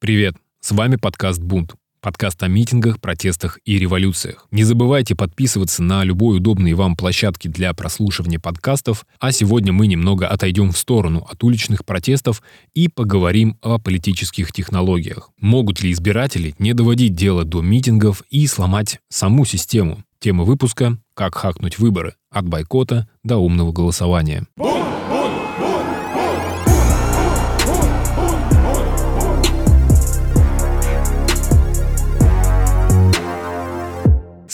Привет! С вами подкаст «Бунт». Подкаст о митингах, протестах и революциях. Не забывайте подписываться на любой удобной вам площадке для прослушивания подкастов, а сегодня мы немного отойдем в сторону от уличных протестов и поговорим о политических технологиях. Могут ли избиратели не доводить дело до митингов и сломать саму систему? Тема выпуска «Как хакнуть выборы» от бойкота до умного голосования. Бум!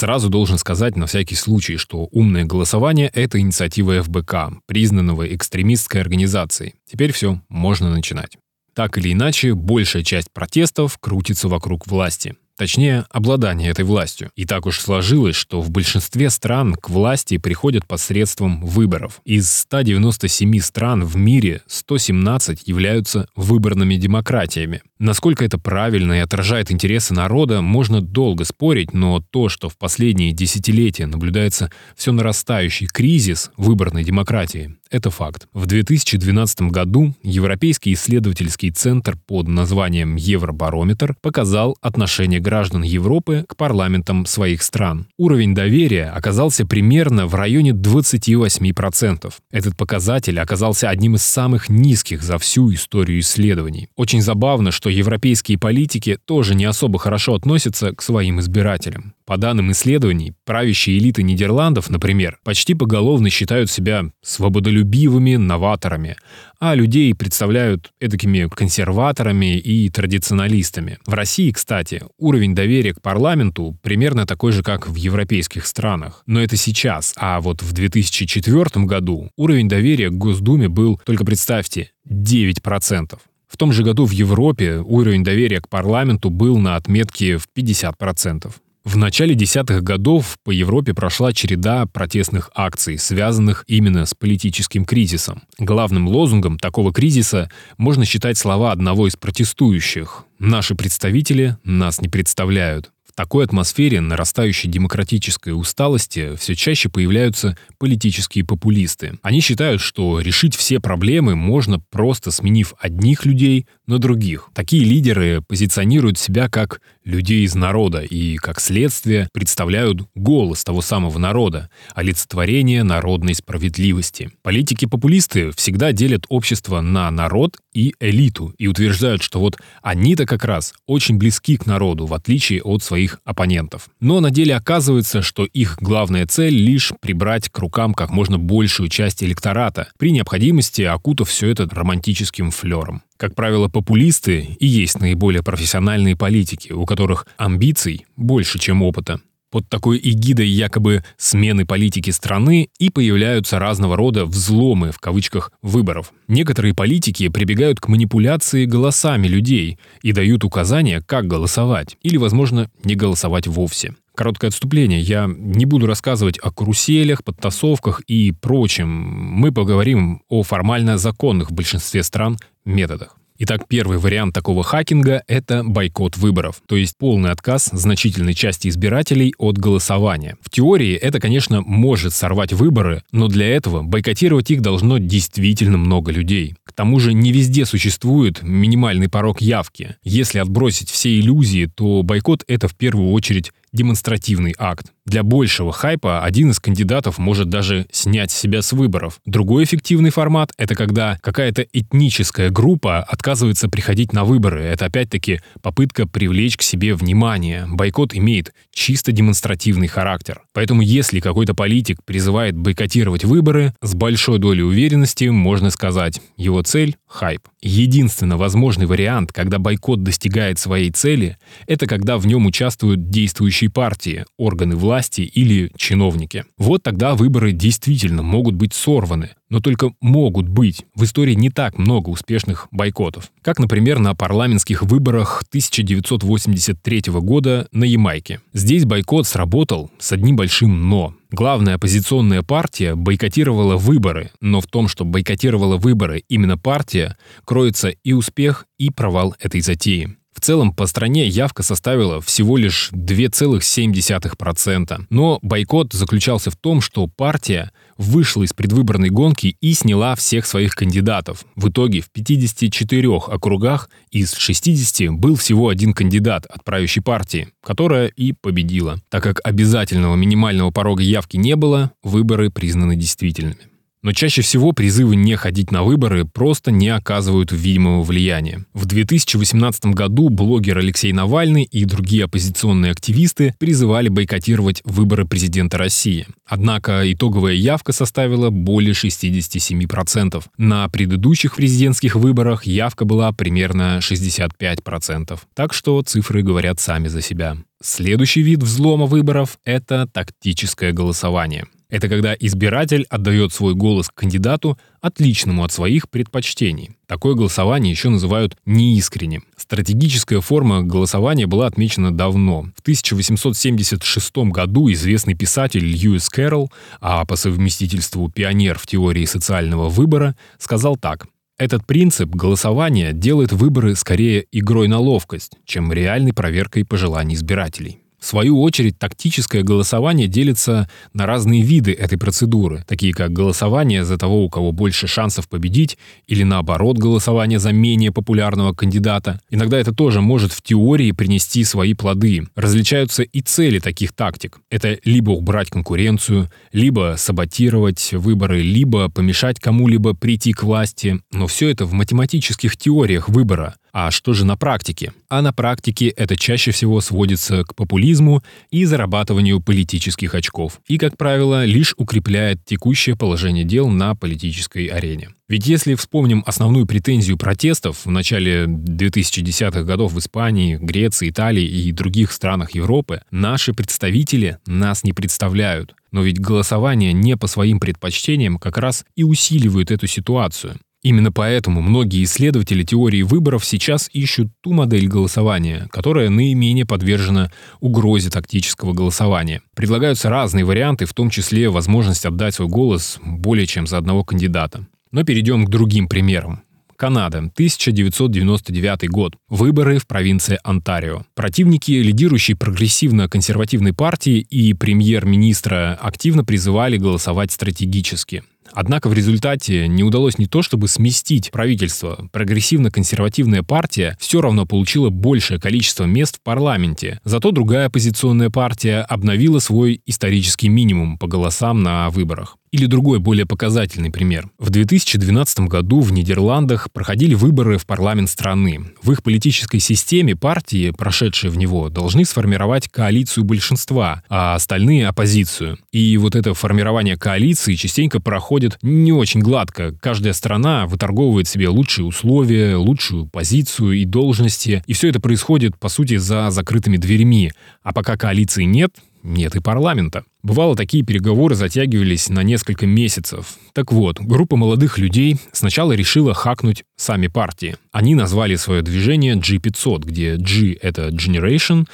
Сразу должен сказать на всякий случай, что «Умное голосование» — это инициатива ФБК, признанного экстремистской организацией. Теперь все, можно начинать. Так или иначе, большая часть протестов крутится вокруг власти. Точнее, обладание этой властью. И так уж сложилось, что в большинстве стран к власти приходят посредством выборов. Из 197 стран в мире 117 являются выборными демократиями. Насколько это правильно и отражает интересы народа, можно долго спорить, но то, что в последние десятилетия наблюдается все нарастающий кризис выборной демократии, это факт. В 2012 году Европейский исследовательский центр под названием Евробарометр показал отношение граждан Европы к парламентам своих стран. Уровень доверия оказался примерно в районе 28%. Этот показатель оказался одним из самых низких за всю историю исследований. Очень забавно, что европейские политики тоже не особо хорошо относятся к своим избирателям. По данным исследований, правящие элиты Нидерландов, например, почти поголовно считают себя свободолюбивыми новаторами, а людей представляют эдакими консерваторами и традиционалистами. В России, кстати, уровень доверия к парламенту примерно такой же, как в европейских странах. Но это сейчас, а вот в 2004 году уровень доверия к Госдуме был, только представьте, 9%. В том же году в Европе уровень доверия к парламенту был на отметке в 50%. В начале десятых годов по Европе прошла череда протестных акций, связанных именно с политическим кризисом. Главным лозунгом такого кризиса можно считать слова одного из протестующих «Наши представители нас не представляют». В такой атмосфере нарастающей демократической усталости все чаще появляются политические популисты. Они считают, что решить все проблемы можно просто сменив одних людей на других. Такие лидеры позиционируют себя как людей из народа и, как следствие, представляют голос того самого народа, олицетворение народной справедливости. Политики-популисты всегда делят общество на народ и элиту и утверждают, что вот они-то как раз очень близки к народу, в отличие от своих оппонентов. Но на деле оказывается, что их главная цель лишь прибрать к рукам как можно большую часть электората, при необходимости окутав все это романтическим флером. Как правило, популисты и есть наиболее профессиональные политики, у которых амбиций больше, чем опыта. Под такой эгидой якобы смены политики страны и появляются разного рода «взломы» в кавычках выборов. Некоторые политики прибегают к манипуляции голосами людей и дают указания, как голосовать, или, возможно, не голосовать вовсе. Короткое отступление. Я не буду рассказывать о каруселях, подтасовках и прочем. Мы поговорим о формально законных в большинстве стран методах. Итак, первый вариант такого хакинга — это бойкот выборов, то есть полный отказ значительной части избирателей от голосования. В теории это, конечно, может сорвать выборы, но для этого бойкотировать их должно действительно много людей. К тому же не везде существует минимальный порог явки. Если отбросить все иллюзии, то бойкот — это в первую очередь демонстративный акт. Для большего хайпа один из кандидатов может даже снять себя с выборов. Другой эффективный формат — это когда какая-то этническая группа отказывается приходить на выборы. Это опять-таки попытка привлечь к себе внимание. Бойкот имеет чисто демонстративный характер. Поэтому если какой-то политик призывает бойкотировать выборы, с большой долей уверенности можно сказать, его цель — хайп. Единственно возможный вариант, когда бойкот достигает своей цели, это когда в нем участвуют действующие партии, органы власти или чиновники. Вот тогда выборы действительно могут быть сорваны, но только могут быть. В истории не так много успешных бойкотов. Как, например, на парламентских выборах 1983 года на Ямайке. Здесь бойкот сработал с одним большим «но». Главная оппозиционная партия бойкотировала выборы, но в том, что бойкотировала выборы именно партия, кроется и успех, и провал этой затеи. В целом, по стране явка составила всего лишь 2,7%. Но бойкот заключался в том, что партия вышла из предвыборной гонки и сняла всех своих кандидатов. В итоге в 54 округах из 60 был всего один кандидат от правящей партии, которая и победила. Так как обязательного минимального порога явки не было, выборы признаны действительными. Но чаще всего призывы не ходить на выборы просто не оказывают видимого влияния. В 2018 году блогер Алексей Навальный и другие оппозиционные активисты призывали бойкотировать выборы президента России. Однако итоговая явка составила более 67%. На предыдущих президентских выборах явка была примерно 65%. Так что цифры говорят сами за себя. Следующий вид взлома выборов – это тактическое голосование. Это когда избиратель отдает свой голос кандидату, отличному от своих предпочтений. Такое голосование еще называют неискренним. Стратегическая форма голосования была отмечена давно. В 1876 году известный писатель Льюис Кэрролл, а по совместительству пионер в теории социального выбора, сказал так. Этот принцип голосования делает выборы скорее игрой на ловкость, чем реальной проверкой пожеланий избирателей. В свою очередь, тактическое голосование делится на разные виды этой процедуры, такие как голосование за того, у кого больше шансов победить, или наоборот, голосование за менее популярного кандидата. Иногда это тоже может в теории принести свои плоды. Различаются и цели таких тактик. Это либо убрать конкуренцию, либо саботировать выборы, либо помешать кому-либо прийти к власти. Но все это в математических теориях выбора. А что же на практике? А на практике это чаще всего сводится к популизму и зарабатыванию политических очков. И, как правило, лишь укрепляет текущее положение дел на политической арене. Ведь если вспомним основную претензию протестов в начале 2010-х годов в Испании, Греции, Италии и других странах Европы, наши представители нас не представляют. Но ведь голосование не по своим предпочтениям как раз и усиливает эту ситуацию. Именно поэтому многие исследователи теории выборов сейчас ищут ту модель голосования, которая наименее подвержена угрозе тактического голосования. Предлагаются разные варианты, в том числе возможность отдать свой голос более чем за одного кандидата. Но перейдем к другим примерам. Канада, 1999 год. Выборы в провинции Онтарио. Противники лидирующей прогрессивно-консервативной партии и премьер-министра активно призывали голосовать стратегически. Однако в результате не удалось не то чтобы сместить правительство. Прогрессивно-консервативная партия все равно получила большее количество мест в парламенте. Зато другая оппозиционная партия обновила свой исторический минимум по голосам на выборах. Или другой, более показательный пример. В 2012 году в Нидерландах проходили выборы в парламент страны. В их политической системе партии, прошедшие в него, должны сформировать коалицию большинства, а остальные — оппозицию. И вот это формирование коалиции частенько проходит не очень гладко. Каждая страна выторговывает себе лучшие условия, лучшую позицию и должности. И все это происходит, по сути, за закрытыми дверьми. А пока коалиции нет, нет и парламента. Бывало, такие переговоры затягивались на несколько месяцев. Так вот, группа молодых людей сначала решила хакнуть сами партии. Они назвали свое движение G500, где G — это generation,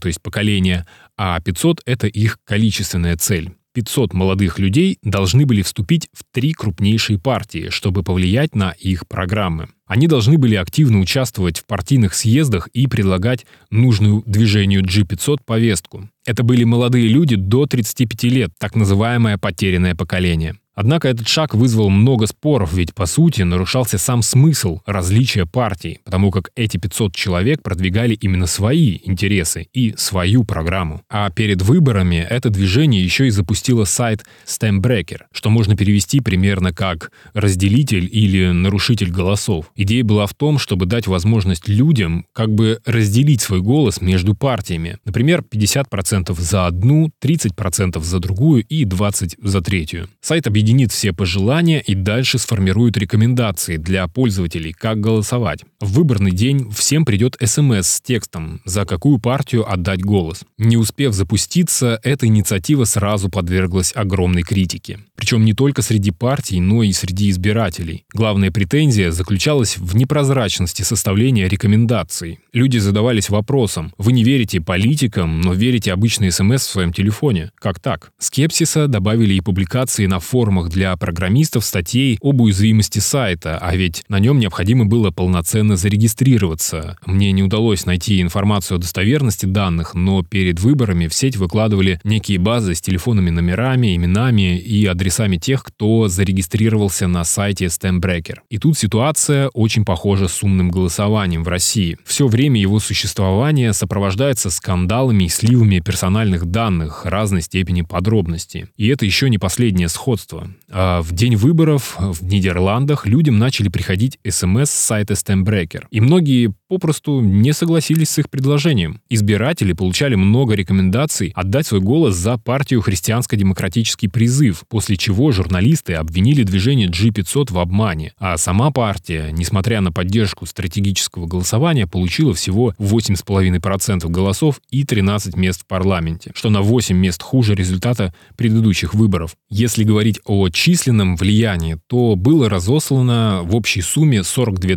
то есть поколение, а 500 — это их количественная цель. 500 молодых людей должны были вступить в три крупнейшие партии, чтобы повлиять на их программы. Они должны были активно участвовать в партийных съездах и предлагать нужную движению G500 повестку. Это были молодые люди до 35 лет, так называемое потерянное поколение. Однако этот шаг вызвал много споров, ведь по сути нарушался сам смысл различия партий, потому как эти 500 человек продвигали именно свои интересы и свою программу. А перед выборами это движение еще и запустило сайт Stembreaker, что можно перевести примерно как «разделитель» или «нарушитель голосов». Идея была в том, чтобы дать возможность людям как бы разделить свой голос между партиями. Например, 50% за одну, 30% за другую и 20% за третью. Сайт объединяет объединит все пожелания и дальше сформирует рекомендации для пользователей, как голосовать. В выборный день всем придет смс с текстом, за какую партию отдать голос. Не успев запуститься, эта инициатива сразу подверглась огромной критике. Причем не только среди партий, но и среди избирателей. Главная претензия заключалась в непрозрачности составления рекомендаций. Люди задавались вопросом, вы не верите политикам, но верите обычные смс в своем телефоне. Как так? Скепсиса добавили и публикации на форумах форумах для программистов статей об уязвимости сайта, а ведь на нем необходимо было полноценно зарегистрироваться. Мне не удалось найти информацию о достоверности данных, но перед выборами в сеть выкладывали некие базы с телефонными номерами, именами и адресами тех, кто зарегистрировался на сайте Stembreaker. И тут ситуация очень похожа с умным голосованием в России. Все время его существования сопровождается скандалами и сливами персональных данных разной степени подробности. И это еще не последнее сходство. А в день выборов в Нидерландах людям начали приходить смс с сайта Stembreaker. И многие попросту не согласились с их предложением. Избиратели получали много рекомендаций отдать свой голос за партию «Христианско-демократический призыв», после чего журналисты обвинили движение G500 в обмане. А сама партия, несмотря на поддержку стратегического голосования, получила всего 8,5% голосов и 13 мест в парламенте, что на 8 мест хуже результата предыдущих выборов. Если говорить о численном влиянии, то было разослано в общей сумме 42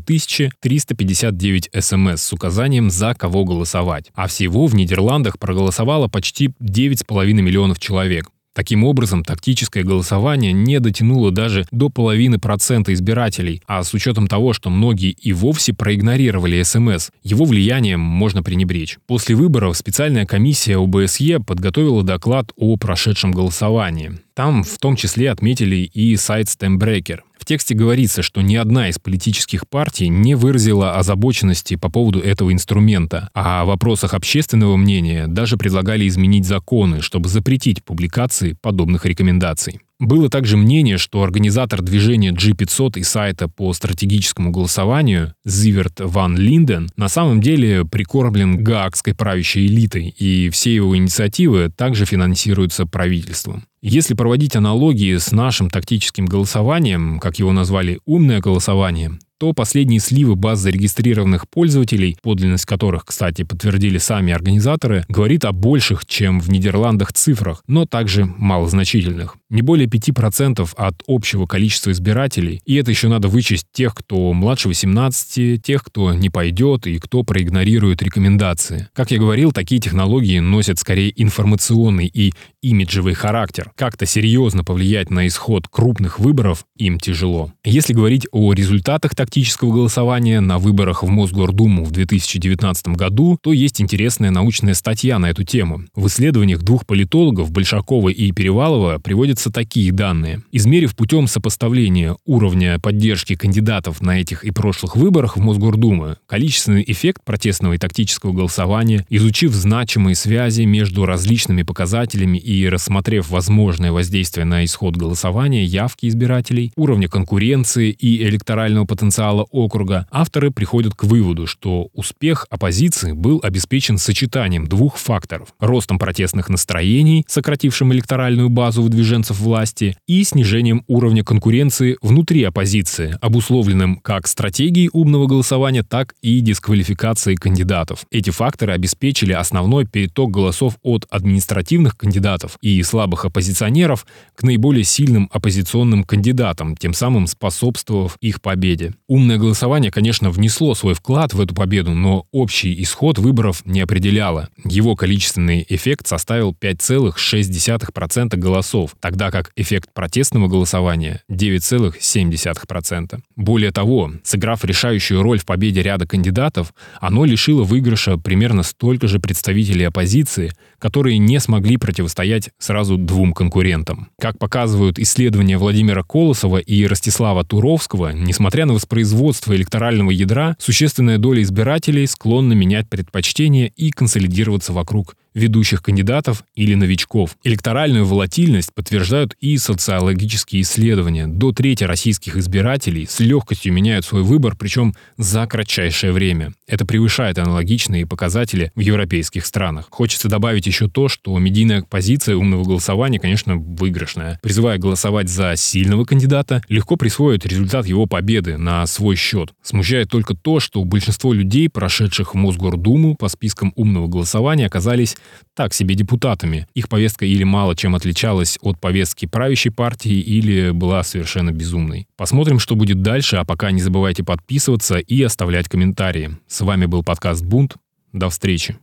359 смс с указанием «За кого голосовать». А всего в Нидерландах проголосовало почти 9,5 миллионов человек. Таким образом, тактическое голосование не дотянуло даже до половины процента избирателей, а с учетом того, что многие и вовсе проигнорировали СМС, его влиянием можно пренебречь. После выборов специальная комиссия ОБСЕ подготовила доклад о прошедшем голосовании. Там в том числе отметили и сайт Stembreaker. В тексте говорится, что ни одна из политических партий не выразила озабоченности по поводу этого инструмента, а о вопросах общественного мнения даже предлагали изменить законы, чтобы запретить публикации подобных рекомендаций. Было также мнение, что организатор движения G500 и сайта по стратегическому голосованию Зиверт Ван Линден на самом деле прикормлен гаагской правящей элитой, и все его инициативы также финансируются правительством. Если проводить аналогии с нашим тактическим голосованием, как его назвали «умное голосование», то последние сливы баз зарегистрированных пользователей, подлинность которых, кстати, подтвердили сами организаторы, говорит о больших, чем в Нидерландах цифрах, но также малозначительных. Не более 5% от общего количества избирателей, и это еще надо вычесть тех, кто младше 18, тех, кто не пойдет и кто проигнорирует рекомендации. Как я говорил, такие технологии носят скорее информационный и имиджевый характер. Как-то серьезно повлиять на исход крупных выборов им тяжело. Если говорить о результатах тактического голосования на выборах в Мосгордуму в 2019 году, то есть интересная научная статья на эту тему. В исследованиях двух политологов, Большакова и Перевалова, приводятся такие данные. Измерив путем сопоставления уровня поддержки кандидатов на этих и прошлых выборах в Мосгордуму, количественный эффект протестного и тактического голосования, изучив значимые связи между различными показателями и рассмотрев возможное воздействие на исход голосования, явки избирателей, уровня конкуренции и электорального потенциала округа, авторы приходят к выводу, что успех оппозиции был обеспечен сочетанием двух факторов – ростом протестных настроений, сократившим электоральную базу выдвиженцев власти, и снижением уровня конкуренции внутри оппозиции, обусловленным как стратегией умного голосования, так и дисквалификацией кандидатов. Эти факторы обеспечили основной переток голосов от административных кандидатов и слабых оппозиционеров к наиболее сильным оппозиционным кандидатам, тем самым способствовав их победе. Умное голосование, конечно, внесло свой вклад в эту победу, но общий исход выборов не определяло. Его количественный эффект составил 5,6% голосов, тогда как эффект протестного голосования 9,7%. Более того, сыграв решающую роль в победе ряда кандидатов, оно лишило выигрыша примерно столько же представителей оппозиции, которые не смогли противостоять сразу двум конкурентам. Как показывают исследования Владимира Колосова и Ростислава Туровского, несмотря на воспроизводство электорального ядра, существенная доля избирателей склонна менять предпочтения и консолидироваться вокруг ведущих кандидатов или новичков. Электоральную волатильность подтверждают и социологические исследования. До трети российских избирателей с легкостью меняют свой выбор, причем за кратчайшее время. Это превышает аналогичные показатели в европейских странах. Хочется добавить еще то, что медийная позиция умного голосования, конечно, выигрышная. Призывая голосовать за сильного кандидата, легко присвоить результат его победы на свой счет. Смущает только то, что большинство людей, прошедших в Мосгордуму по спискам умного голосования, оказались так себе депутатами. Их повестка или мало чем отличалась от повестки правящей партии, или была совершенно безумной. Посмотрим, что будет дальше, а пока не забывайте подписываться и оставлять комментарии. С вами был подкаст «Бунт». До встречи.